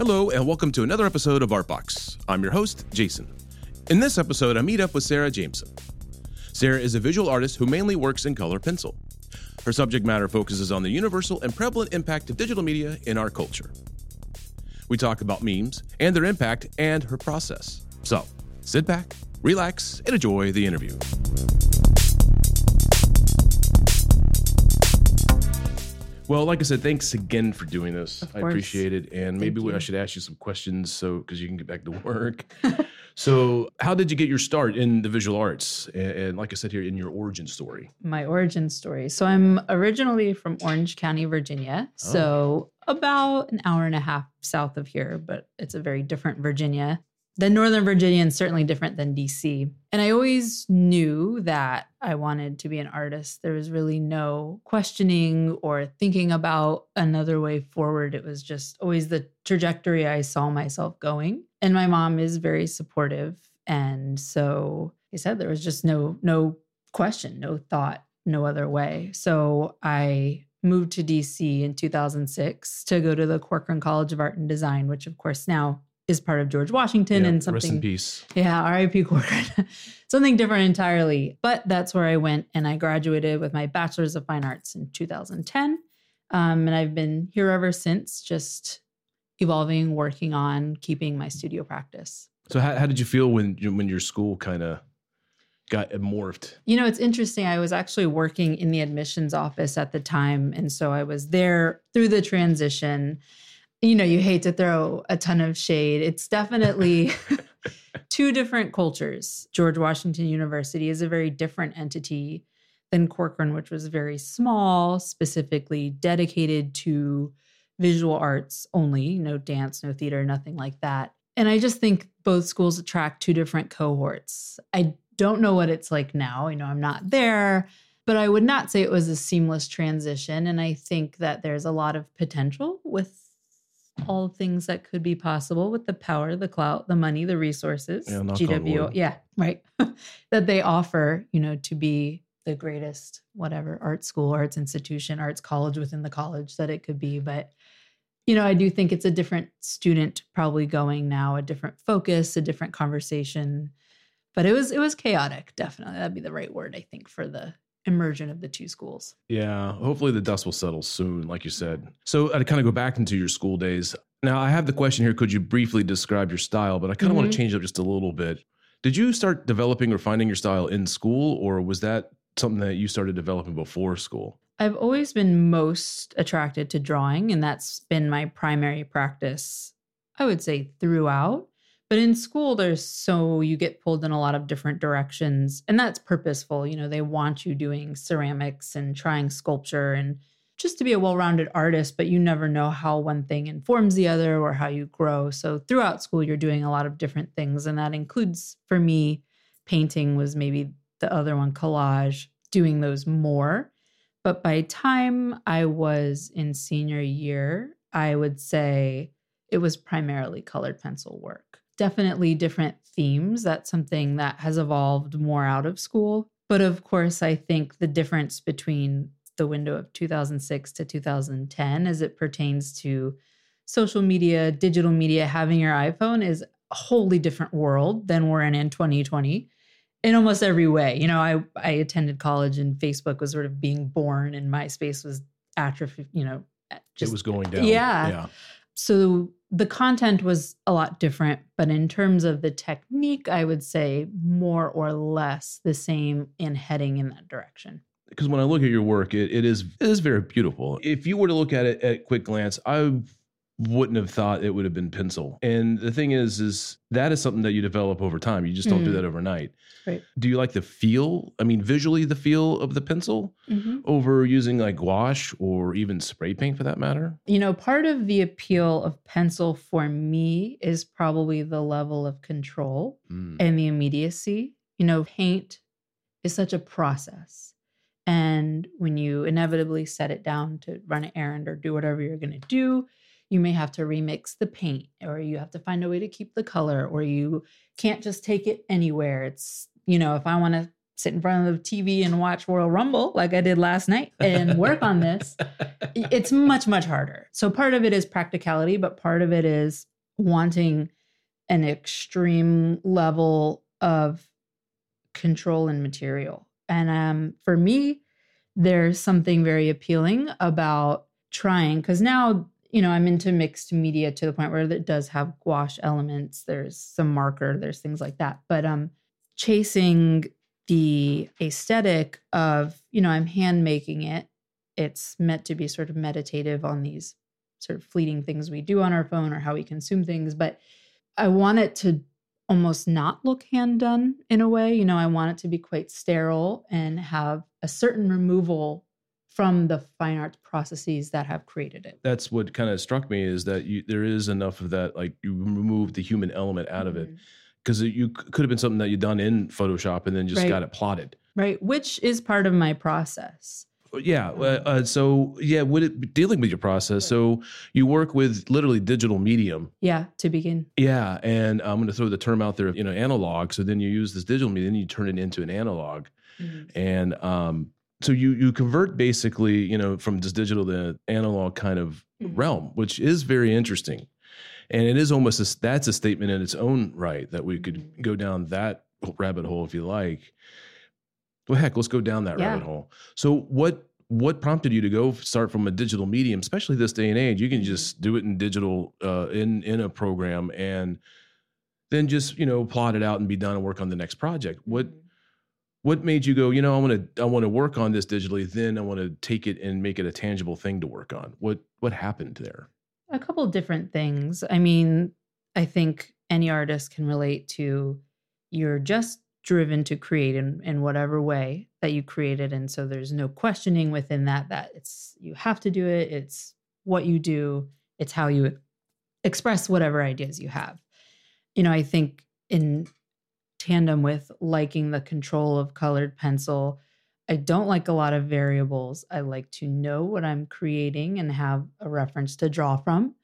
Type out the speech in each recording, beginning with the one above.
Hello, and welcome to another episode of Artbox. I'm your host, Jason. In this episode, I meet up with Sarah Jameson. Sarah is a visual artist who mainly works in color pencil. Her subject matter focuses on the universal and prevalent impact of digital media in our culture. We talk about memes and their impact and her process. So, sit back, relax, and enjoy the interview. Well, like I said, thanks again for doing this. I appreciate it. And maybe we, I should ask you some questions so because you can get back to work. so, how did you get your start in the visual arts? And, and like I said here, in your origin story. my origin story. So I'm originally from Orange County, Virginia. Oh. So about an hour and a half south of here, but it's a very different Virginia. The Northern Virginia and certainly different than DC. And I always knew that I wanted to be an artist. There was really no questioning or thinking about another way forward. It was just always the trajectory I saw myself going. And my mom is very supportive. And so he said there was just no no question, no thought, no other way. So I moved to DC in 2006 to go to the Corcoran College of Art and Design, which of course now is part of George Washington Yeah, and Rest in something peace. yeah, RIP Corcoran. Something different entirely. But that's where I went and I graduated with my bachelor's of fine arts in 2010. Um, and I've been here ever since, just evolving, working on keeping my studio practice. So, how, how did you feel when when your school kind of got morphed? You know, it's interesting. I was actually working in the admissions office at the time. And so I was there through the transition. You know, you hate to throw a ton of shade. It's definitely two different cultures. George Washington University is a very different entity than Corcoran, which was very small, specifically dedicated to visual arts only, no dance, no theater, nothing like that. And I just think both schools attract two different cohorts. I don't know what it's like now. You know, I'm not there, but I would not say it was a seamless transition. And I think that there's a lot of potential with all things that could be possible with the power, the clout, the money, the resources, Yeah, wood. yeah, right, that they offer, you know, to be the greatest, whatever art school, arts institution, arts college within the college that it could be. But you know, I do think it's a different student probably going now, a different focus, a different conversation. But it was it was chaotic, definitely. That'd be the right word, I think, for the immersion of the two schools. Yeah, hopefully the dust will settle soon, like you said. So, to kind of go back into your school days. Now, I have the question here could you briefly describe your style? But I kind of want Mhm. to change it up just a little bit. Did you start developing or finding your style in school, or was that something that you started developing before school? I've always been most attracted to drawing, and that's been my primary practice, I would say, throughout. But in school, there's so you get pulled in a lot of different directions, and that's purposeful. You know, they want you doing ceramics and trying sculpture and just to be a well rounded artist, but you never know how one thing informs the other or how you grow. So throughout school, you're doing a lot of different things, and that includes, for me, painting was maybe the other one, collage, doing those more. But by time I was in senior year, I would say it was primarily colored pencil work. Definitely different themes. That's something that has evolved more out of school. But of course, I think the difference between the window of 2006 to 2010 as it pertains to social media, digital media, having your iPhone is a wholly different world than we're in in 2020 in almost every way. You know, I I attended college and Facebook was sort of being born and MySpace was atrophy, you know, just it was going down. yeah. Yeah. so the content was a lot different, but in terms of the technique, I would say more or less the same in heading in that direction. because when I look at your work, it, it is it is very beautiful. If you were to look at it at quick glance, I wouldn't have thought it would have been pencil. And the thing is, is that is something that you develop over time. You just don't do Mm. that overnight. Right. Do you like the feel? I mean, visually, the feel of the pencil over using like gouache or even spray paint for that matter? You know, part of the appeal of pencil for me is probably the level of control Mm. and the immediacy. You know, paint is such a process. And when you inevitably set it down to run an errand or do whatever you're going to do, you may have to remix the paint or you have to find a way to keep the color or you can't just take it anywhere. It's, you know, if I want to sit in front of the TV and watch Royal Rumble like I did last night and work on this, it's much, much harder. So part of it is practicality, but part of it is wanting an extreme level of control and material. And um, for me, there's something very appealing about trying because now you know i'm into mixed media to the point where it does have gouache elements there's some marker there's things like that but um chasing the aesthetic of you know i'm hand making it it's meant to be sort of meditative on these sort of fleeting things we do on our phone or how we consume things but i want it to almost not look hand done in a way. You know, I want it to be quite sterile and have a certain removal from the fine arts processes that have created it. That's what kind of struck me is that you, there is enough of that, like you remove the human element out of it. Because mm-hmm. you could have been something that you'd done in Photoshop and then just right. got it plotted. Right, which is part of my process yeah uh, uh, so yeah would it dealing with your process so you work with literally digital medium yeah to begin yeah and i'm going to throw the term out there you know analog so then you use this digital medium you turn it into an analog mm-hmm. and um so you you convert basically you know from this digital to analog kind of mm-hmm. realm which is very interesting and it is almost a, that's a statement in its own right that we could mm-hmm. go down that rabbit hole if you like well, heck, let's go down that yeah. rabbit hole. So what what prompted you to go start from a digital medium, especially this day and age? You can just do it in digital uh, in in a program and then just you know plot it out and be done and work on the next project. What mm-hmm. What made you go? You know, I want to I want to work on this digitally. Then I want to take it and make it a tangible thing to work on. What what happened there? A couple different things. I mean, I think any artist can relate to you're just driven to create in, in whatever way that you created and so there's no questioning within that that it's you have to do it it's what you do it's how you express whatever ideas you have you know i think in tandem with liking the control of colored pencil. I don't like a lot of variables. I like to know what i'm creating and have a reference to draw from.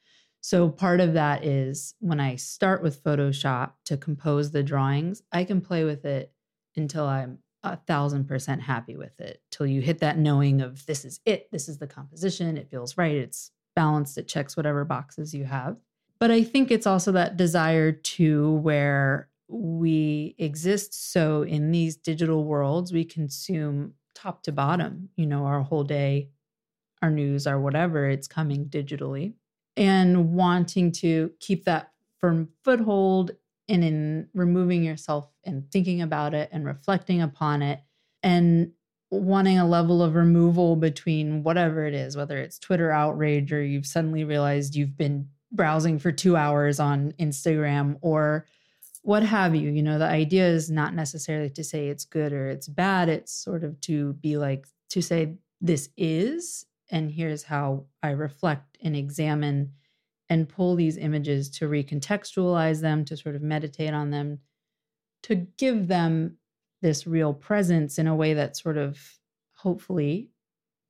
So part of that is when I start with Photoshop to compose the drawings, I can play with it until I'm a thousand percent happy with it. Till you hit that knowing of this is it, this is the composition, it feels right, it's balanced, it checks whatever boxes you have. But I think it's also that desire to where we exist so in these digital worlds, we consume top to bottom, you know, our whole day, our news, our whatever, it's coming digitally. And wanting to keep that firm foothold and in removing yourself and thinking about it and reflecting upon it and wanting a level of removal between whatever it is, whether it's Twitter outrage or you've suddenly realized you've been browsing for two hours on Instagram or what have you. You know, the idea is not necessarily to say it's good or it's bad. It's sort of to be like, to say this is and here's how I reflect and examine and pull these images to recontextualize them, to sort of meditate on them, to give them this real presence in a way that sort of hopefully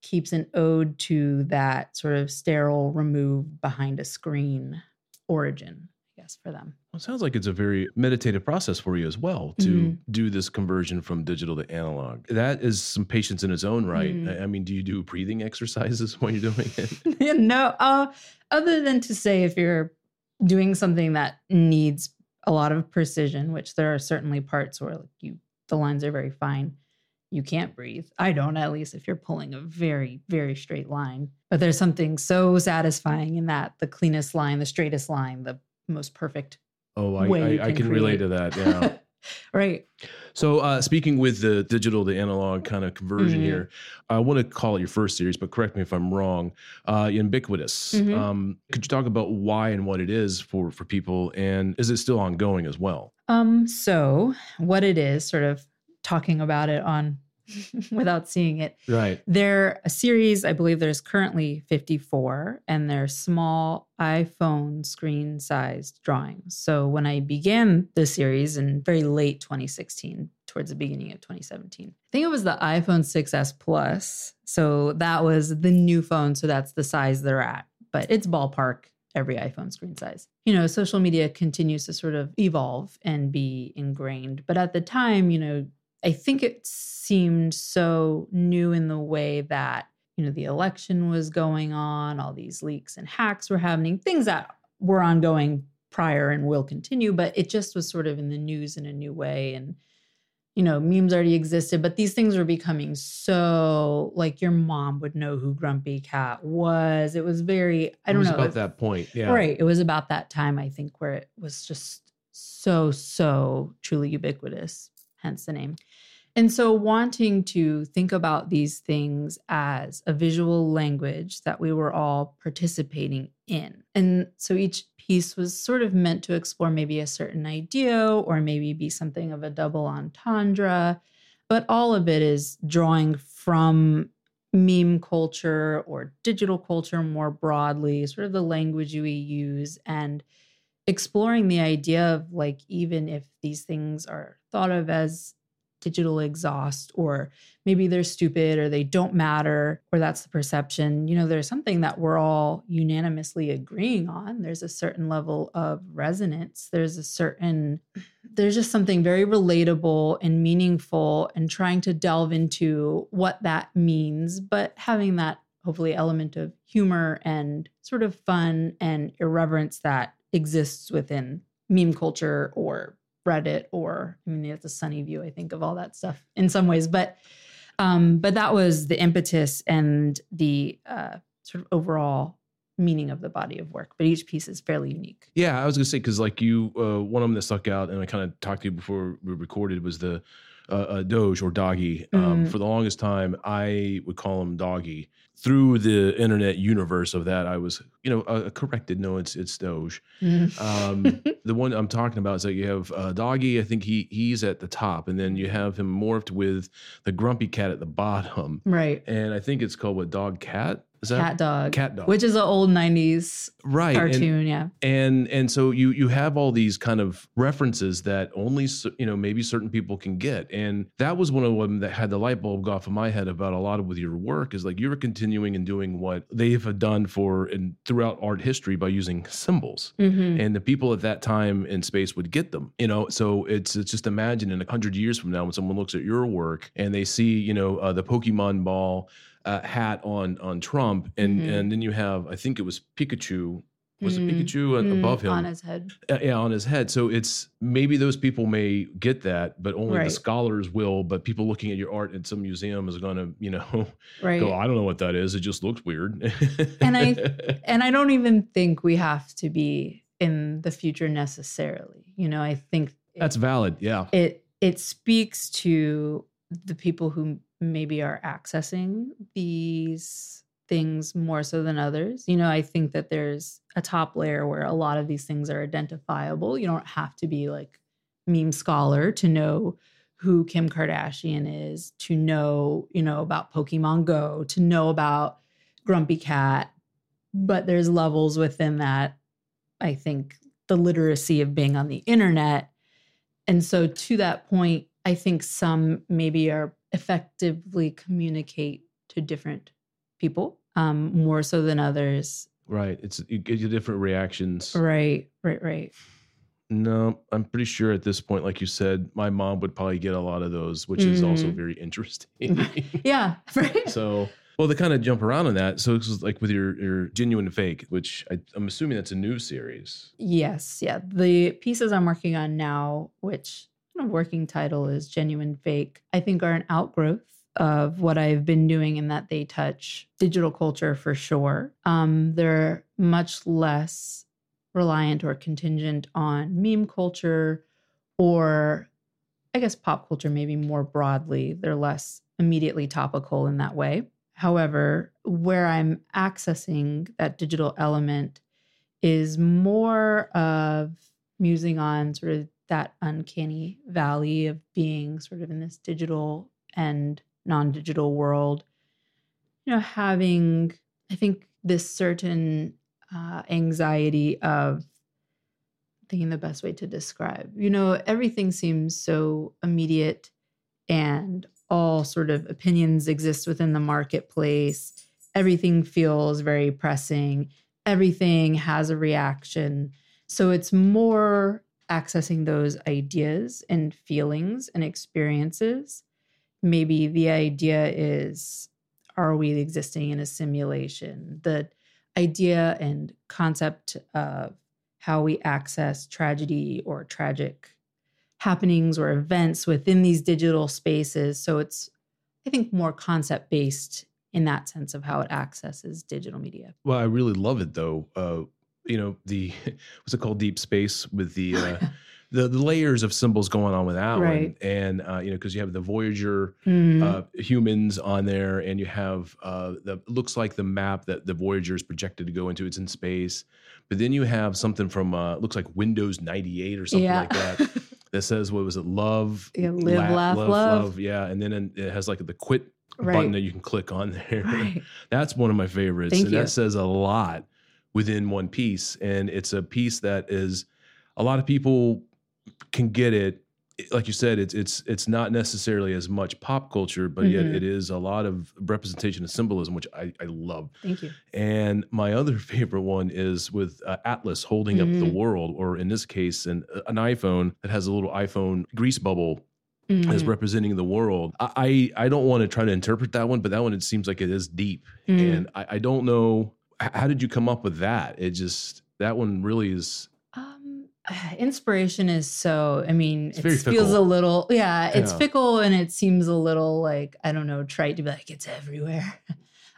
keeps an ode to that sort of sterile, removed behind a screen origin guess, for them. Well, it sounds like it's a very meditative process for you as well to mm-hmm. do this conversion from digital to analog. That is some patience in its own right. Mm-hmm. I mean, do you do breathing exercises when you're doing it? no, uh, other than to say if you're doing something that needs a lot of precision, which there are certainly parts where like you the lines are very fine. You can't breathe. I don't, at least if you're pulling a very, very straight line. But there's something so satisfying in that the cleanest line, the straightest line, the most perfect. Oh, I, I, I, can relate to that. Yeah. right. So, uh, speaking with the digital to analog kind of conversion mm-hmm. here, I want to call it your first series, but correct me if I'm wrong. Uh, ubiquitous. Mm-hmm. Um, could you talk about why and what it is for for people, and is it still ongoing as well? Um. So, what it is, sort of talking about it on without seeing it. Right. They're a series, I believe there's currently 54, and they're small iPhone screen sized drawings. So when I began the series in very late 2016, towards the beginning of 2017, I think it was the iPhone 6S Plus. So that was the new phone. So that's the size they're at, but it's ballpark every iPhone screen size. You know, social media continues to sort of evolve and be ingrained. But at the time, you know, I think it seemed so new in the way that, you know, the election was going on, all these leaks and hacks were happening, things that were ongoing prior and will continue, but it just was sort of in the news in a new way. And, you know, memes already existed, but these things were becoming so like your mom would know who Grumpy Cat was. It was very, I don't it was know. about it- that point. Yeah. Right. It was about that time, I think, where it was just so, so truly ubiquitous, hence the name. And so, wanting to think about these things as a visual language that we were all participating in. And so, each piece was sort of meant to explore maybe a certain idea or maybe be something of a double entendre. But all of it is drawing from meme culture or digital culture more broadly, sort of the language we use, and exploring the idea of like, even if these things are thought of as digital exhaust, or maybe they're stupid or they don't matter, or that's the perception, you know, there's something that we're all unanimously agreeing on. There's a certain level of resonance. There's a certain, there's just something very relatable and meaningful, and trying to delve into what that means, but having that hopefully element of humor and sort of fun and irreverence that exists within meme culture or Reddit or I mean it's a sunny view I think of all that stuff in some ways but um but that was the impetus and the uh sort of overall meaning of the body of work but each piece is fairly unique Yeah, I was gonna say because like you, uh, one of them that stuck out, and I kind of talked to you before we recorded was the uh, uh, Doge or Doggy. Um, Mm. For the longest time, I would call him Doggy. Through the internet universe of that, I was, you know, uh, corrected. No, it's it's Doge. Um, the one I'm talking about is that you have uh, Doggy. I think he he's at the top, and then you have him morphed with the Grumpy Cat at the bottom, right and I think it's called what Dog Cat. Is that cat dog Cat Dog? which is an old 90s right? and- cartoon yeah and and so you you have all these kind of references that only you know maybe certain people can get and that was one of them that had the light bulb go off in my head about a lot of with your work is like you're continuing and doing what they have done for and throughout art history by using symbols Mhm. and the people at that time in space would get them you know so it's it's just imagine in a hundred years from now when someone looks at your work and they see you know uh, the pokemon ball uh, hat on on trump and Mhm. and then you have i think it was pikachu was Mm, it pikachu mm, above him on his head uh, yeah, on his head. So it's maybe those people may get that, but only the scholars will. But people looking at your art at some museum is going to, you know, right go, I don't know what that is. It just looks weird. And I- and I don't even think we have to be in the future necessarily. You know, I think it- that's valid. Yeah. it it speaks to the people who maybe are accessing these things more so than others. You know, I think that there's a top layer where a lot of these things are identifiable. You don't have to be like meme scholar to know who Kim Kardashian is, to know, you know, about Pokemon Go, to know about Grumpy Cat, but there's levels within that. I think the literacy of being on the internet. And so, to that point, I think some maybe are effectively communicate to different people um, more so than others. Right. It's you get your different reactions. Right, right, right. No, I'm pretty sure at this point, like you said, my mom would probably get a lot of those, which is also Mhm. very interesting. Yeah, right. so, well, to kind of jump around on that, so this is like with your your genuine fake, which I, I'm assuming that's a new series. Yes, yeah. The pieces I'm working on now, which working title is Genuine Fake, I think are an outgrowth of what I've been doing in that they touch digital culture for sure. Um, they're much less reliant or contingent on meme culture or I guess pop culture, maybe more broadly. They're less immediately topical in that way. However, where I'm accessing that digital element is more of musing on sort of that uncanny valley of being sort of in this digital and non digital world. You know, having, I think, this certain uh, anxiety of thinking the best way to describe. You know, everything seems so immediate and all sort of opinions exist within the marketplace. Everything feels very pressing. Everything has a reaction. So it's more accessing those ideas and feelings and experiences. Maybe the idea is are we existing in a simulation? The idea and concept of how we access tragedy or tragic happenings or events within these digital spaces. So it's, I think, more concept based in that sense of how it accesses digital media. Well, I really love it though. Uh, you know, the what's it called, deep space with the uh, the, the layers of symbols going on with that Right. one, and uh, you know, because you have the Voyager Mm, uh, humans on there, and you have uh, the looks like the map that the Voyager is projected to go into. It's in space, but then you have something from uh, looks like Windows ninety eight or something yeah. like that that says what was it? Love, Yeah, live, laugh, love. Yeah, and then it has like the quit button that you can click on there. right. That's one of my favorites. Thank and you. that says a lot within one piece. And it's a piece that is a lot of people can get it. Like you said, it's it's it's not necessarily as much pop culture, but yet Mhm. it is a lot of representation of symbolism, which I, I love. Thank you. And my other favorite one is with uh, Atlas holding up the Mhm. world, or in this case, an, an iPhone that has a little iPhone grease bubble as Mhm. representing the world. I I I don't want to try to interpret that one, but that one it seems like it is deep, Mm. and I, I don't know how did you come up with that. It just that one really is. Um, inspiration is so. I mean, it feels fickle. a little. Yeah, it's Yeah. fickle, and it seems a little like I don't know, trite to be like it's everywhere.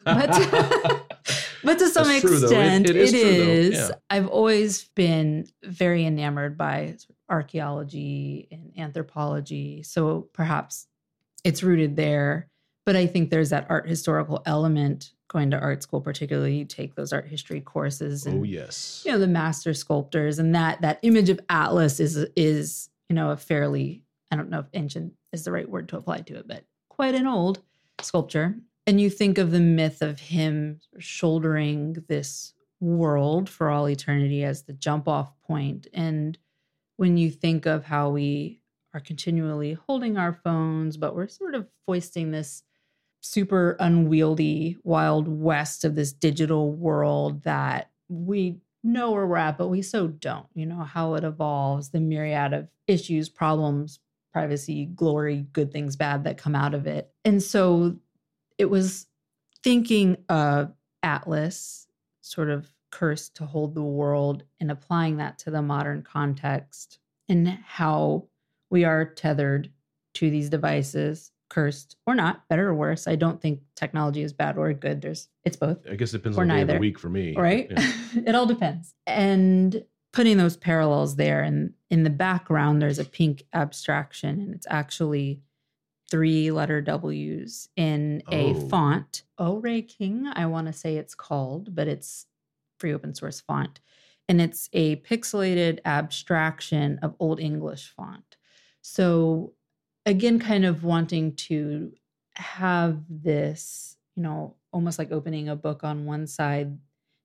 but but to some That's true. It- extent, it is true, Yeah. I've always been very enamored by archaeology and anthropology, so perhaps it's rooted there. But I think there's that art historical element going to art school, particularly you take those art history courses oh, and oh yes, you know the master sculptors and that that image of atlas is is you know a fairly i don't know if ancient is the right word to apply to it but quite an old sculpture. And you think of the myth of him shouldering this world for all eternity as the jump off point. And when you think of how we are continually holding our phones but we're sort of foisting this super unwieldy wild west of this digital world that we know where we're at, but we so don't. You know, how it evolves, the myriad of issues, problems, privacy, glory, good things, bad that come out of it. And so it was thinking of Atlas, sort of cursed to hold the world, and applying that to the modern context and how we are tethered to these devices cursed or not better or worse i don't think technology is bad or good. There's it's both. I guess it depends Or on the day of the week for me, right? Yeah. it all depends. And putting those parallels there and in the background there's a pink abstraction and it's actually three letter w's in a Oh. font. Oh, O-ray king i want to say it's called but it's free open source font. And it's a pixelated abstraction of old english font. So again kind of wanting to have this you know almost like opening a book on one side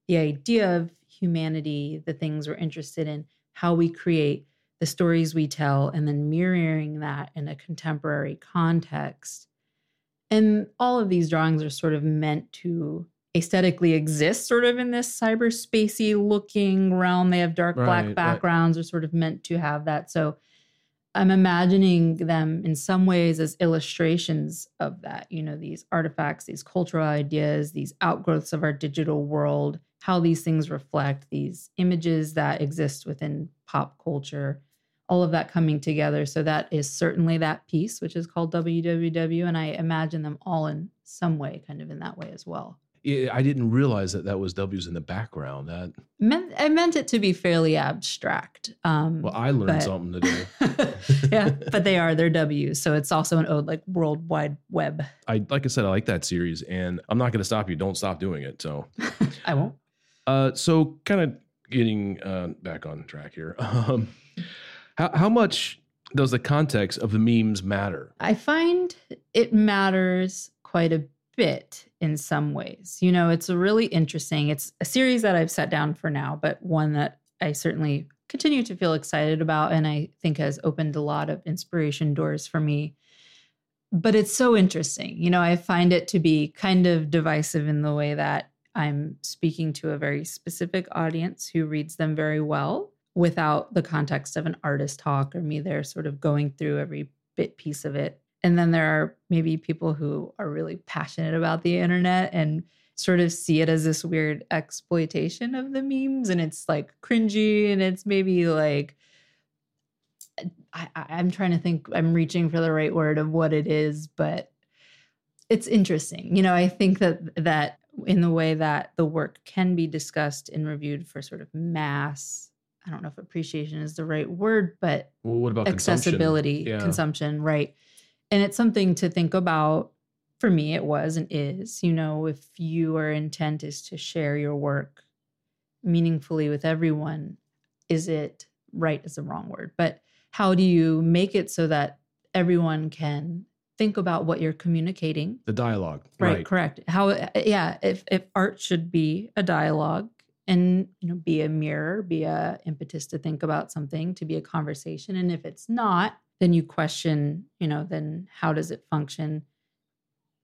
the idea of humanity the things we're interested in how we create the stories we tell and then mirroring that in a contemporary context. And all of these drawings are sort of meant to aesthetically exist sort of in this cyberspacey looking realm. They have dark Right, black right. backgrounds are sort of meant to have that. So I'm imagining them in some ways as illustrations of that, you know, these artifacts, these cultural ideas, these outgrowths of our digital world, how these things reflect these images that exist within pop culture, all of that coming together. So that is certainly that piece, which is called WWW. And I imagine them all in some way, kind of in that way as well. Yeah, I didn't realize that that was W's in the background. That Meant, I meant it to be fairly abstract. Um, well, I learned but- something today. yeah, but they are they're W's, so it's also an ode like World Wide Web. I like I said, I like that series, and I'm not going to stop you. Don't stop doing it. So, I won't. uh, so kind of getting uh, back on track here. Um, how how much does the context of the memes matter? I find it matters quite a bit in some ways. You know, it's a really interesting. It's a series that I've set down for now, but one that I certainly continue to feel excited about and I think has opened a lot of inspiration doors for me. But it's so interesting. You know, I find it to be kind of divisive in the way that I'm speaking to a very specific audience who reads them very well without the context of an artist talk or me there sort of going through every bit piece of it. And then there are maybe people who are really passionate about the internet and sort of see it as this weird exploitation of the memes and it's like cringy and it's maybe like I, I'm trying to think I'm reaching for the right word of what it is, but it's interesting. You know, I think that that in the way that the work can be discussed and reviewed for sort of mass I don't know if appreciation is the right word, but well, what about accessibility, consumption? Yeah. consumption, right? And it's something to think about. For me, it was and is. You know, if your intent is to share your work meaningfully with everyone, is it right? Is the wrong word, but how do you make it so that everyone can think about what you're communicating? The dialogue, right? right. Correct. How? Yeah. If if art should be a dialogue, and you know be a mirror be a impetus to think about something to be a conversation and if it's not then you question you know then how does it function?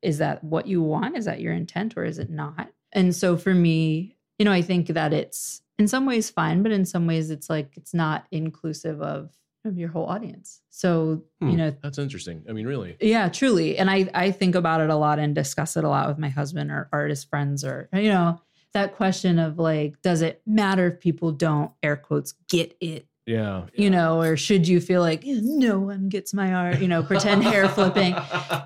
Is that what you want? Is that your intent or is it not? And so for me you know i think that it's in some ways fine but in some ways it's like it's not inclusive of of your whole audience. So Hmm, you know that's interesting. I mean, really. yeah truly. And i i think about it a lot and discuss it a lot with my husband or artist friends or you know that question of like does it matter if people don't air quotes get it Yeah. you know or should you feel like no one gets my art you know pretend hair flipping.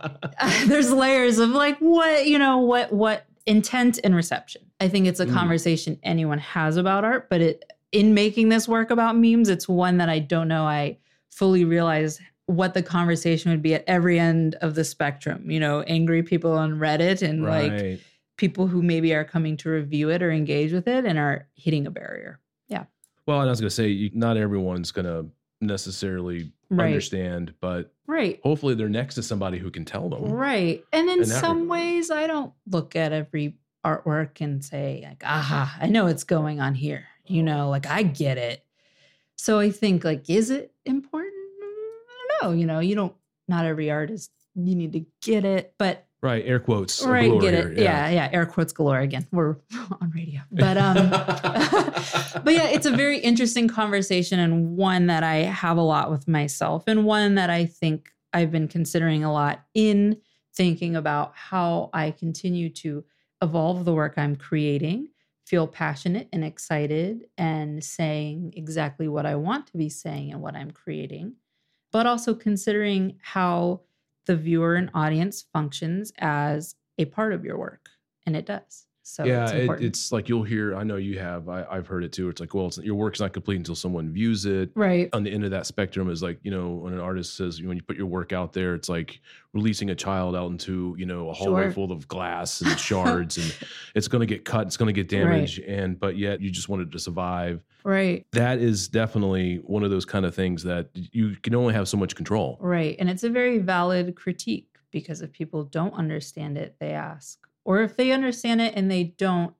There's layers of like what you know what what intent and reception. I think it's a Mm. conversation anyone has about art but it in making this work about memes it's one that i don't know i fully realize what the conversation would be at every end of the spectrum you know angry people on reddit and like people who maybe are coming to review it or engage with it and are hitting a barrier Well, and I was going to say, you, not everyone's going to necessarily Right. understand, but right hopefully they're next to somebody who can tell them. Right. And in in some regard. ways, I don't look at every artwork and say, like, aha, I know what's going on here. You know, like I get it. So I think, like, is it important? Mm, I don't know. You know, you don't, not every artist, you need to get it, but Right. Air quotes. right, galore get it. Yeah. yeah, Air quotes galore again. We're on radio. But, um, but yeah, it's a very interesting conversation and one that I have a lot with myself, and one that I think I've been considering a lot in thinking about how I continue to evolve the work I'm creating, feel passionate and excited, and saying exactly what I want to be saying and what I'm creating, but also considering how the viewer and audience functions as a part of your work. And it does. So yeah, it's it, it's like you'll hear. I know you have. I, I've heard it too. It's like, well, it's, your work's not complete until someone views it. right. On the end of that spectrum is like, you know, when an artist says when you put your work out there, it's like releasing a child out into you know a hallway Sure. full of glass and shards, and it's going to get cut, it's going to get damaged, and but yet you just wanted to survive. Right. That is definitely one of those kind of things that you can only have so much control. Right. And it's a very valid critique because if people don't understand it, they ask. Or if they understand it and they don't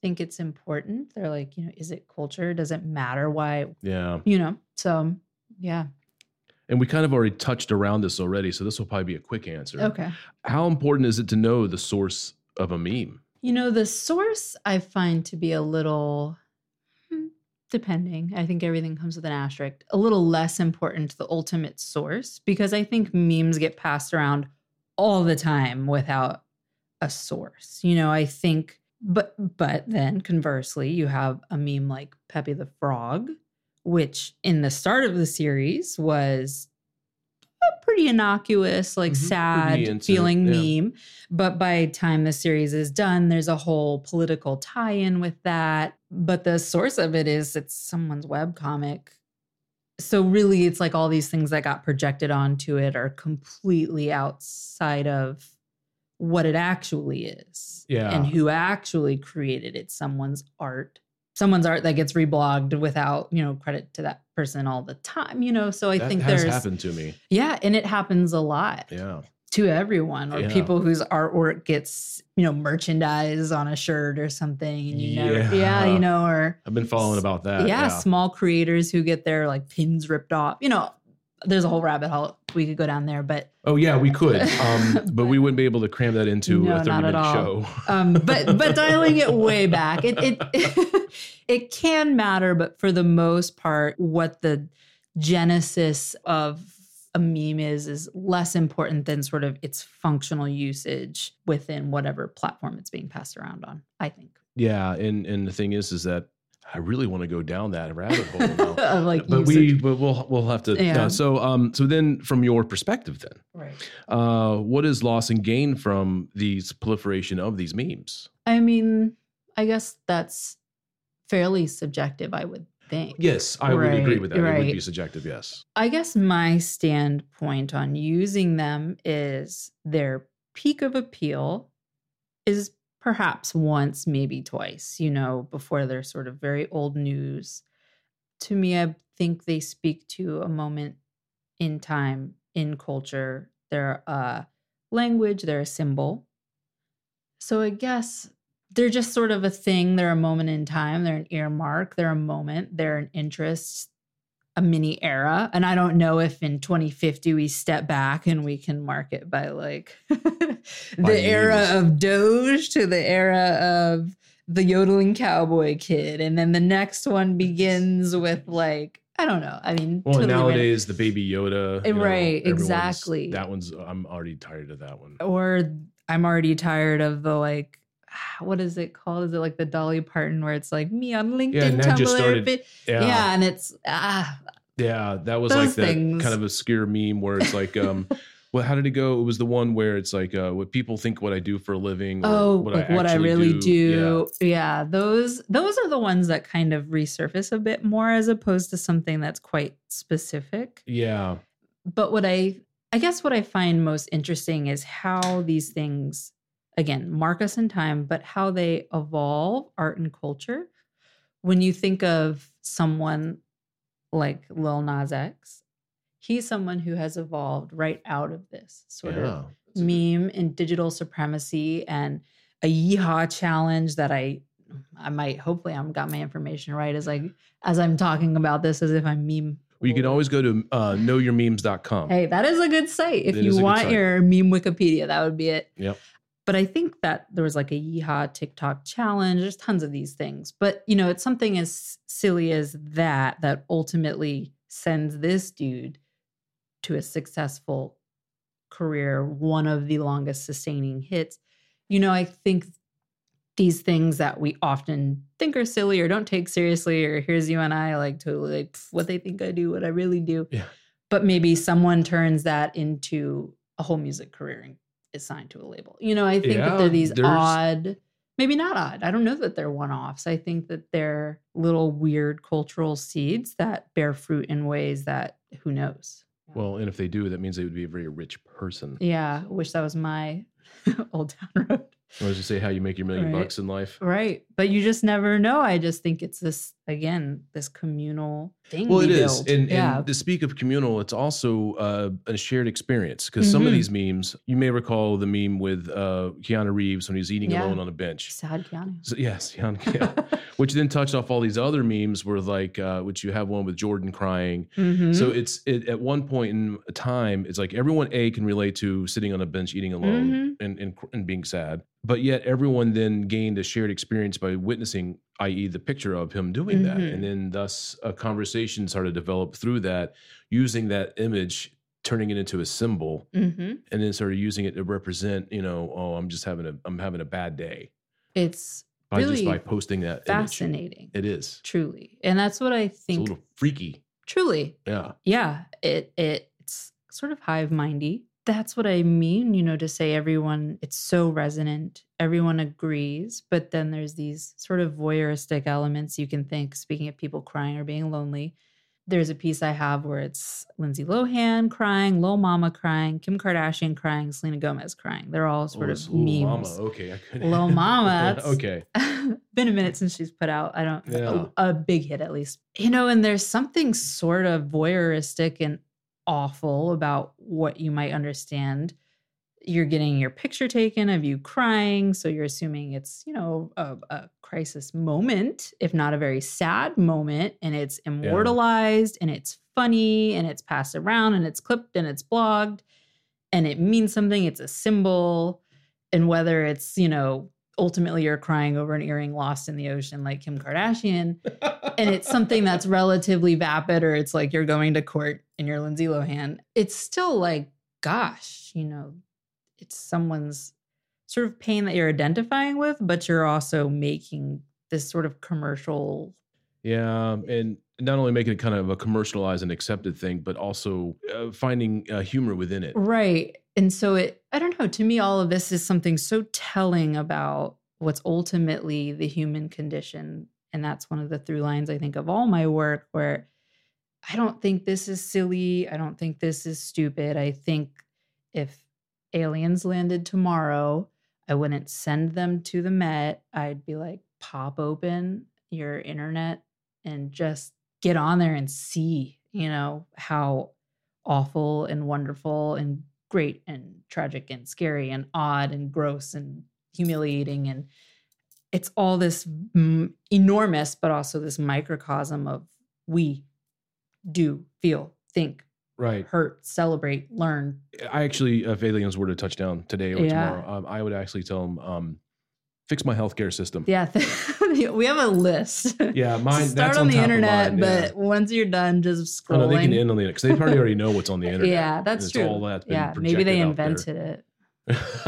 think it's important, they're like, you know, is it culture? Does it matter why, Yeah. you know? So, yeah. And we kind of already touched around this already, so this will probably be a quick answer. Okay. How important is it to know the source of a meme? You know, the source I find to be a little, hmm, depending, I think everything comes with an asterisk, a little less important to the ultimate source because I think memes get passed around all the time without a source. You know, I think, but, but then conversely, you have a meme like Pepe the Frog, which in the start of the series was a pretty innocuous, like Mhm. Sad feeling yeah. meme. But by the time the series is done, there's a whole political tie-in with that. But the source of it is it's someone's webcomic. So really it's like all these things that got projected onto it are completely outside of what it actually is. Yeah. And who actually created it. Someone's art. Someone's art that gets reblogged without, you know, credit to that person all the time, you know. So I that think has there's happened to me. yeah, and it happens a lot Yeah. to everyone or Yeah. people whose artwork gets you know merchandise on a shirt or something and you yeah Yeah. you know or I've been following about that. yeah, Yeah. small creators who get their like pins ripped off you know there's a whole rabbit hole we could go down there but Oh yeah, we could, um, but we wouldn't be able to cram that into No, a thirty-minute show. um but but dialing it way back it it it can matter but for the most part what the genesis of a meme is is less important than sort of its functional usage within whatever platform it's being passed around on. I think. Yeah, and and the thing is, is that I really want to go down that rabbit hole now. Like, but we but we'll we'll have to. Yeah. uh, so um so then from your perspective then, right. uh, what is loss and gain from these proliferation of these memes? I mean, I guess that's fairly subjective. I would think. Yes, I would agree with that. It would be subjective. Yes. I guess my standpoint on using them is their peak of appeal is perhaps once, maybe twice, you know, before they're sort of very old news. To me, I think they speak to a moment in time, in culture. They're a language, they're a symbol. So I guess they're just sort of a thing. They're a moment in time. They're an earmark. They're a moment. They're an interest, a mini era. And I don't know if in 2050 we step back and we can mark it by like the By era of Doge to the era of the yodeling cowboy kid. And then the next one begins with like, I don't know. I mean, Well, totally random. nowadays the baby Yoda, eh, you know, Right, exactly. That one's. I'm already tired of that one. or I'm already tired of the like what is it called? Is it like the Dolly Parton where it's like me on LinkedIn, Yeah, Tumblr, just started- Yeah, yeah. and it's ah yeah, that was like that things. kind of obscure meme where it's like, um, well, how did it go? It was the one where it's like, uh, what people think what I do for a living. Or oh what like I what I really do. Yeah. Yeah. those those are the ones that kind of resurface a bit more as opposed to something that's quite specific. Yeah. But what I I guess what I find most interesting is how these things again mark us in time, but how they evolve art and culture. When you think of someone like Lil Nas X, he's someone who has evolved right out of this sort of yeah. meme and digital supremacy and a yeehaw challenge that I I might hopefully I'm got my information right as like as I'm talking about this as if I'm meme. Well, you can always go to uh, knowyourmemes.com. Hey, that is a good site. If It you want your meme Wikipedia, that would be it. Yep. But I think that there was like a yeehaw TikTok challenge. There's tons of these things. But you know, it's something as silly as that that ultimately sends this dude to a successful career, one of the longest sustaining hits. You know, I think these things that we often think are silly or don't take seriously, or here's you and I like totally like "Pff, what they think I do, what I really do. Yeah. But maybe someone turns that into a whole music career and is signed to a label. You know, I think that they're these odd, maybe not odd. I don't know that they're one offs. I think that they're little weird cultural seeds that bear fruit in ways that who knows. Well, and if they do, that means they would be a very rich person. Yeah, I wish that was my old town road. I was to say how you make your million Right. bucks in life. Right. But you just never know. I just think it's this, again, this communal thing. Well, we it is, build. and, yeah. and to speak of communal, it's also uh, a shared experience because some of Mhm. these memes, you may recall the meme with uh, Keanu Reeves when he's eating Yeah. alone on a bench. Sad Keanu. So, yes, Keanu, yeah. which then touched off all these other memes where like, uh, which you have one with Jordan crying. Mhm. So it's it, at one point in time, it's like everyone a can relate to sitting on a bench eating alone Mhm. and, and and being sad, but yet everyone then gained a shared experience by witnessing, i.e., the picture of him doing that, Mhm. and then thus a conversation started to develop through that, using that image, turning it into a symbol, Mhm. and then started using it to represent, you know, oh, I'm just having a I'm having a bad day It's by just Really by posting that image. fascinating, It is. truly. And that's what I think. It's a little freaky. truly. Yeah. yeah it it it's sort of hive mindy that's what i mean you know to say everyone it's so resonant everyone agrees but then there's these sort of voyeuristic elements you can think speaking of people crying or being lonely there's a piece i have where it's lindsay lohan crying lil mama crying kim kardashian crying selena gomez crying they're all sort Oh, of Lil memes Mama. Okay. I couldn't- Lil Mama, okay. been a minute since she's put out i don't Yeah. a, a big hit at least you know and there's something sort of voyeuristic and awful about what you might understand. You're getting your picture taken of you crying so you're assuming it's you know a, a crisis moment if not a very sad moment and it's immortalized and it's funny and it's passed around and it's clipped and it's blogged and it means something it's a symbol and whether it's you know ultimately you're crying over an earring lost in the ocean like kim kardashian and it's something that's relatively vapid or it's like you're going to court and you're Lindsay Lohan, it's still like, gosh, you know, it's someone's sort of pain that you're identifying with, but you're also making this sort of commercial. Yeah, and not only making it kind of a commercialized and accepted thing, but also uh, finding uh, humor within it. Right. And so it, I don't know, to me, all of this is something so telling about what's ultimately the human condition. And that's one of the through lines, I think, of all my work, where I don't think this is silly. I don't think this is stupid. I think if aliens landed tomorrow, I wouldn't send them to the Met. I'd be like, pop open your internet and just get on there and see, you know, how awful and wonderful and great and tragic and scary and odd and gross and humiliating and it's all this m- enormous but also this microcosm of we do feel think Right. hurt celebrate learn I actually, if aliens were to touch down today or Yeah. tomorrow, um, I would actually tell them, um, fix my healthcare system. yeah we have a list Yeah, mine. Start that's on, the internet mine, yeah. but once you're done just Oh, no, they can end on the internet because they probably already know what's on the internet. yeah that's true all that's yeah maybe they there. invented it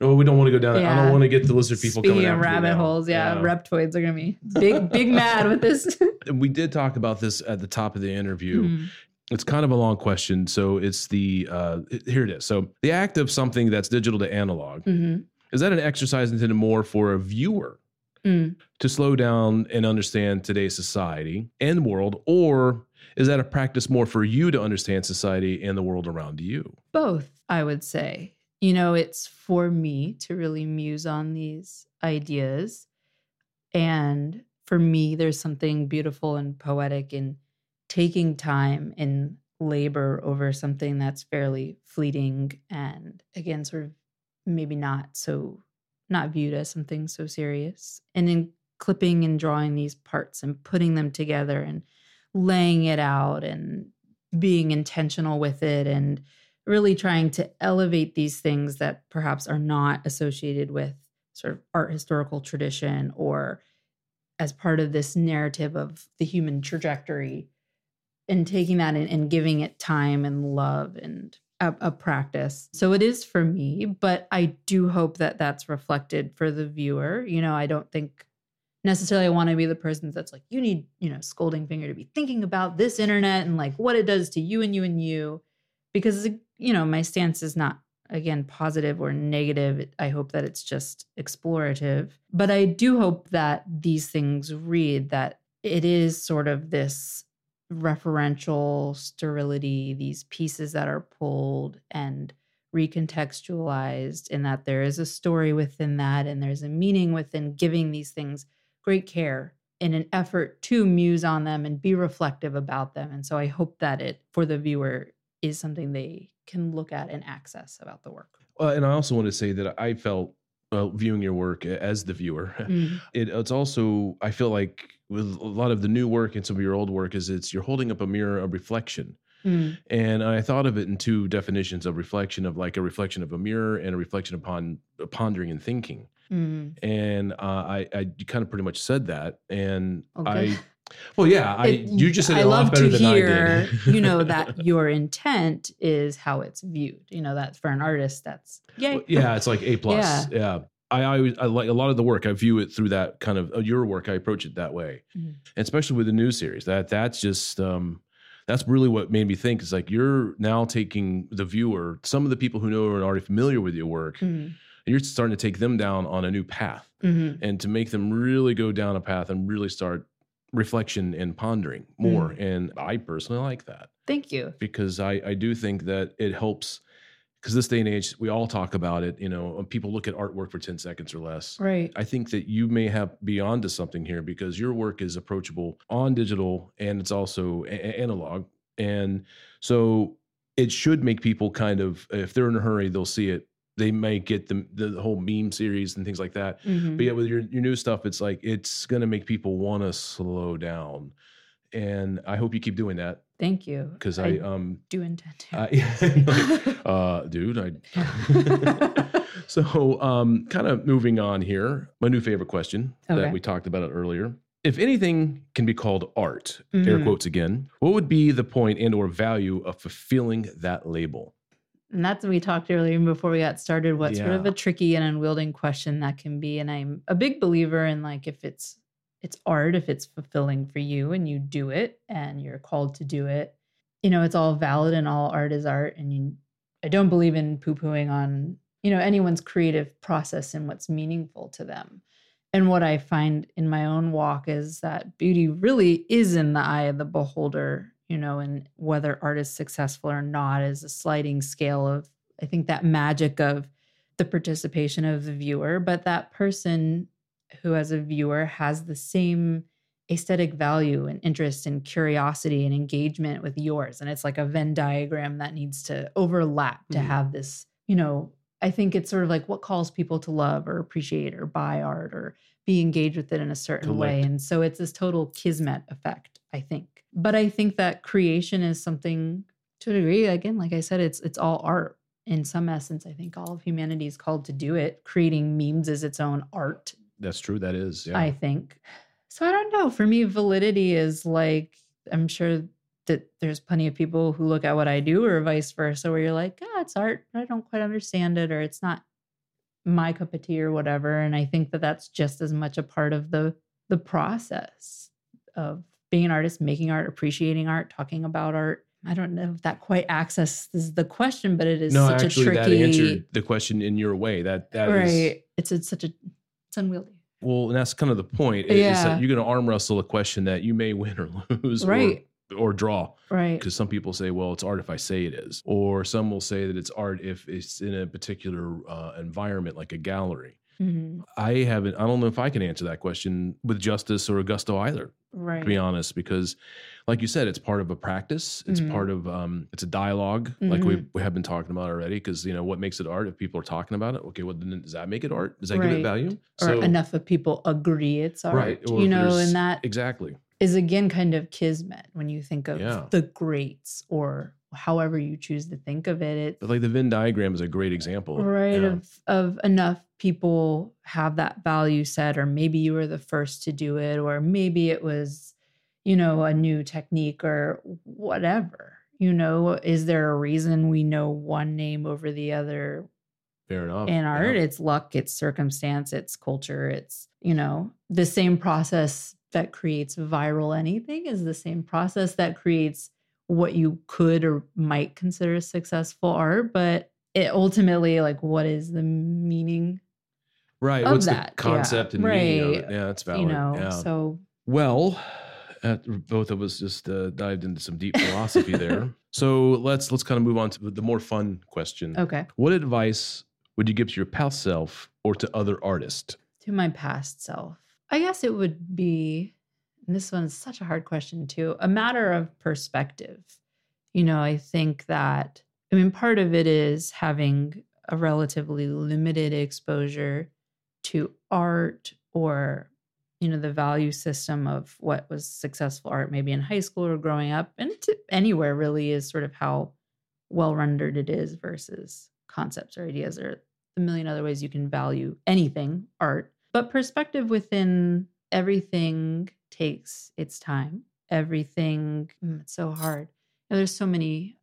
no, we don't want to go down. that. I don't want to get the lizard people Speaking coming of rabbit holes, yeah, reptoids are gonna be big, big mad with this. We did talk about this at the top of the interview. Mhm. It's kind of a long question, so it's the uh, here it is. So the act of something that's digital to analog Mhm. Is that an exercise intended more for a viewer Mm. to slow down and understand today's society and world, or is that a practice more for you to understand society and the world around you? Both, I would say. You know, it's for me to really muse on these ideas. And for me, there's something beautiful and poetic in taking time and labor over something that's fairly fleeting and, again, sort of maybe not so, not viewed as something so serious. And in clipping and drawing these parts and putting them together and laying it out and being intentional with it and really trying to elevate these things that perhaps are not associated with sort of art historical tradition or as part of this narrative of the human trajectory and taking that and, and giving it time and love and a, a practice. So it is for me, but I do hope that that's reflected for the viewer. You know, I don't think necessarily I want to be the person that's like, you need, you know, scolding finger to be thinking about this internet and like what it does to you and you and you. Because, you know, my stance is not, again, positive or negative. I hope that it's just explorative. But I do hope that these things read that it is sort of this referential sterility, these pieces that are pulled and recontextualized, and that there is a story within that and there's a meaning within giving these things great care in an effort to muse on them and be reflective about them. And so I hope that it, for the viewer, is something they can look at and access about the work. Uh, and I also want to say that I felt well, viewing your work as the viewer, Mm. it, it's also I feel like with a lot of the new work and some of your old work is it's you're holding up a mirror of reflection. Mm. And I thought of it in two definitions of reflection of like a reflection of a mirror and a reflection upon pondering and thinking. Mm. And uh, I, I you kind of pretty much said that. And Okay. I, well, yeah, I It- you just said it I a lot love better to than hear, I you know, that your intent is how it's viewed. You know, that for an artist, that's yay. Well, yeah, it's like A plus. Yeah. I, I always I like a lot of the work. I view it through that kind of uh, your work. I approach it that way, Mhm. and especially with the new series. That that's just um, that's really what made me think. Is like you're now taking the viewer, some of the people who know are already familiar with your work, Mhm. and you're starting to take them down on a new path, Mhm. and to make them really go down a path and really start reflection and pondering more. Mm. And I personally like that Thank you. because I, I do think that it helps because this day and age we all talk about it you know people look at artwork for 10 seconds or less Right. i think that you may have be onto something here because your work is approachable on digital and it's also a- analog and so it should make people kind of if they're in a hurry they'll see it they may get the, the whole meme series and things like that Mhm. but yeah with your, your new stuff it's like it's going to make people want to slow down and i hope you keep doing that Thank you. because I, um do intend to. uh, uh, dude, I. so, um, kind of moving on here. My new favorite question Okay. that we talked about it earlier. If anything can be called art, air Mhm. quotes again, what would be the point and or value of fulfilling that label? And that's what we talked earlier before we got started. What sort of a tricky and unwielding question that can be. And I'm a big believer in like if it's it's art, if it's fulfilling for you and you do it and you're called to do it, you know, it's all valid and all art is art. And you, I don't believe in poo-pooing on, you know, anyone's creative process and what's meaningful to them. And what I find in my own walk is that beauty really is in the eye of the beholder, you know, and whether art is successful or not is a sliding scale of, I think, that magic of the participation of the viewer. But that person who, as a viewer, has the same aesthetic value and interest and curiosity and engagement with yours. And it's like a Venn diagram that needs to overlap to Mhm. have this, you know, I think it's sort of like what calls people to love or appreciate or buy art or be engaged with it in a certain way. And so it's this total kismet effect, I think. But I think that creation is something to a degree, again, like I said, it's it's all art. In some essence, I think all of humanity is called to do it. Creating memes is its own art, That's true. That is. Yeah. I think. So I don't know. For me, validity is like, I'm sure that there's plenty of people who look at what I do or vice versa, where you're like, ah, it's art. I don't quite understand it, or it's not my cup of tea or whatever. And I think that that's just as much a part of the the process of being an artist, making art, appreciating art, talking about art. I don't know if that quite accesses the question, but it is no, such actually, a that tricky answered the question in your way. That that is right. It's it's such a it's unwieldy. well, and that's kind of the point. is Yeah. that you're going to arm wrestle a question that you may win or lose, or- Right. or, draw. Right. Because some people say, well, it's art if I say it is, or some will say that it's art if it's in a particular uh, environment, like a gallery. Mhm. I haven't. I don't know if I can answer that question with justice or gusto either. Right. to be honest, because like you said, it's part of a practice. It's Mhm. part of um, it's a dialogue, like we, Mhm. we have been talking about already. Because you know what makes it art if people are talking about it. Okay, well then does that make it art? Does that give it value? or enough of people agree it's art. Right, or You know, and that exactly. is again kind of kismet when you think of Yeah. the greats or however you choose to think of it. It But like the Venn diagram is a great example, right Yeah. of of enough people have that value set, or maybe you were the first to do it, or maybe it was, you know, a new technique or whatever. You know, is there a reason we know one name over the other Fair enough. in Yeah. art it's luck it's circumstance it's culture it's you know the same process that creates viral anything is the same process that creates what you could or might consider successful art but it ultimately like what is the meaning right. of What's that, the yeah, concept and meaning of it? Yeah, that's valid. you know yeah. so Well, uh, both of us just uh, dived into some deep philosophy there. So let's let's kind of move on to the more fun question. okay What advice would you give to your past self or to other artists? to my past self i guess it would be and this one's such a hard question too a matter of perspective. You know i think that i mean part of it is having a relatively limited exposure to art or you know the value system of what was successful art maybe in high school or growing up. And anywhere really is sort of how well rendered it is versus concepts or ideas or a million other ways you can value anything art. But perspective within everything takes its time. Everything mm, it's so hard. Know, there's so many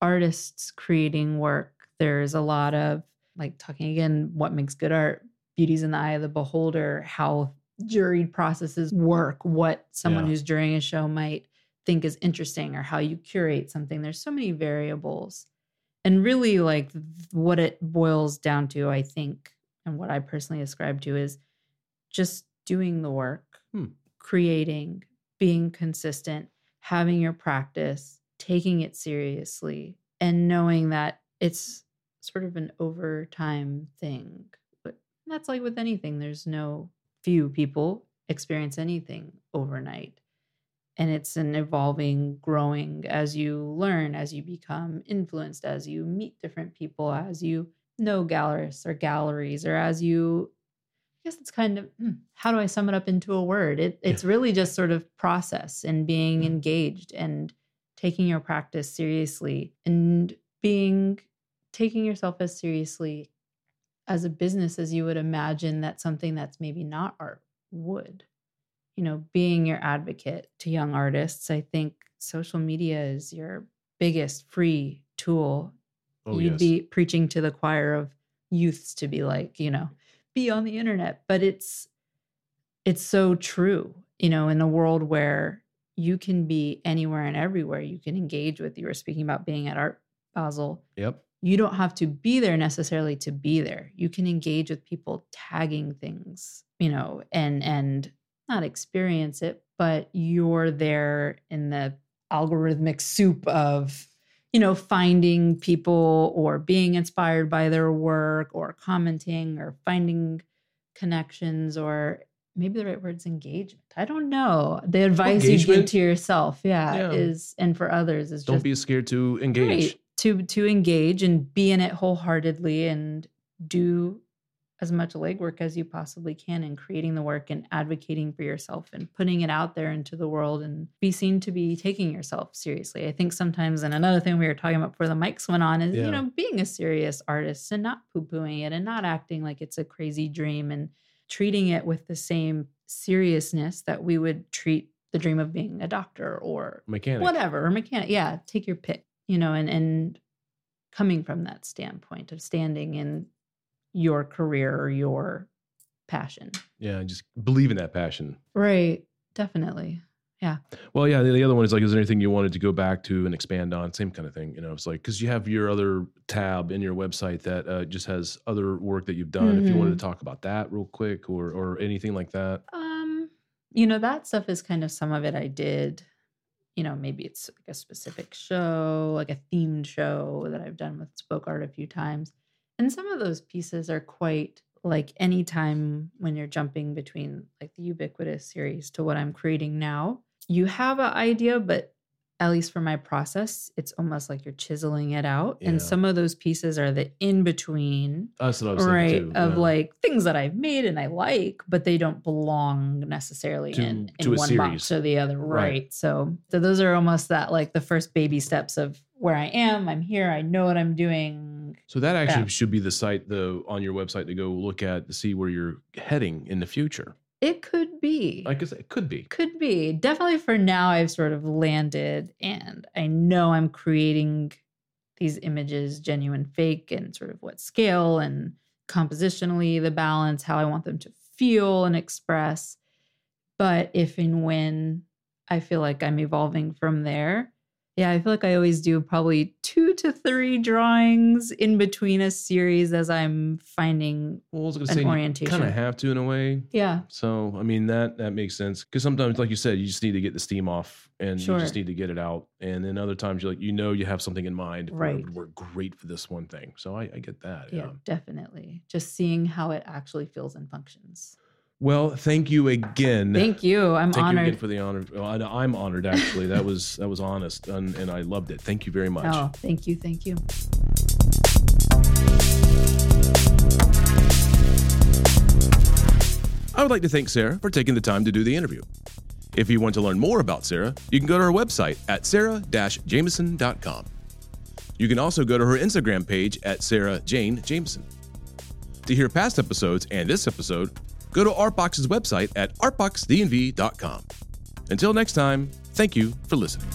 artists creating work. There's a lot of like talking again what makes good art? Beauty's in the eye of the beholder how juried processes work what someone Yeah. who's jurying a show might think is interesting or how you curate something. There's so many variables. And really like what it boils down to i think and what i personally ascribe to is just doing the work Hmm. Creating being consistent having your practice taking it seriously and knowing that it's sort of an overtime thing. But that's like with anything there's no few people experience anything overnight. And it's an evolving growing as you learn as you become influenced as you meet different people as you know gallerists or galleries or as you guess it's kind of hmm, how do i sum it up into a word it, it's really just sort of process and being Mhm. engaged and taking your practice seriously and being taking yourself as seriously as a business as you would imagine that something that's maybe not art would you know, being your advocate to young artists, I think social media is your biggest free tool. Oh, You'd yes. be preaching to the choir of youths to be like, you know, be on the internet, but it's it's so true, you know, in a world where you can be anywhere and everywhere, you can engage with. You were speaking about being at Art Basel. Yep. You don't have to be there necessarily to be there. You can engage with people tagging things, you know, and and not experience it, but you're there in the algorithmic soup of you know finding people or being inspired by their work or commenting or finding connections or maybe the right word's engagement i don't know the advice you give to yourself yeah, Yeah. is and for others is Don't just be scared to engage. Right. to to engage and be in it wholeheartedly and do as much legwork as you possibly can in creating the work and advocating for yourself and putting it out there into the world and be seen to be taking yourself seriously. I think sometimes, and another thing we were talking about before the mics went on is, Yeah. you know, being a serious artist and not poo pooing it and not acting like it's a crazy dream and treating it with the same seriousness that we would treat the dream of being a doctor or Mechanic. whatever or mechanic yeah take your pick you know and and coming from that standpoint of standing in your career or your passion Yeah, just believe in that passion. right definitely Yeah. Well, yeah. The, the other one is like, is there anything you wanted to go back to and expand on? Same kind of thing. You know, it's like because you have your other tab in your website that uh, just has other work that you've done. If you wanted to talk about that real quick or or anything like that. um you know that stuff is kind of some of it i did you know maybe it's like a specific show like a themed show that i've done with spoke art a few times and some of those pieces are quite like anytime when you're jumping between like the ubiquitous series to what i'm creating now you have an idea but at least for my process it's almost like you're chiseling it out Yeah. and some of those pieces are the in between That's what I was right too. of yeah. like things that i've made and i like but they don't belong necessarily To- in, to in one series. box or the other right. Right. so so those are almost that like the first baby steps of where i am i'm here i know what i'm doing So that actually Yeah. should be the site though on your website to go look at to see where you're heading in the future. it could be Like I guess it could be. could be definitely for now i've sort of landed and i know i'm creating these images genuine fake and sort of what scale and compositionally the balance how i want them to feel and express but if and when i feel like i'm evolving from there yeah i feel like i always do probably two to three drawings in between a series as i'm finding Well, I was An say orientation. kind of have to in a way. yeah So I mean that that makes sense because sometimes, like you said, you just need to get the steam off and you just need to get it out. And then other times, you're like you know you have something in mind. Right. would work great for this one thing. So I, I get that. yeah definitely just seeing how it actually feels and functions Well, thank you again. Thank you. I'm Thank you honored. again for the honor. Well, I, I'm honored actually. That was that was honest and, and I loved it. Thank you very much. oh, thank you. Thank you. I would like to thank Sarah for taking the time to do the interview. If you want to learn more about Sarah, you can go to her website at sarah-jameson.com. You can also go to her Instagram page at Sarah Jane Jameson. To hear past episodes and this episode, go to Artbox's website at artboxdnv.com. Until next time, thank you for listening.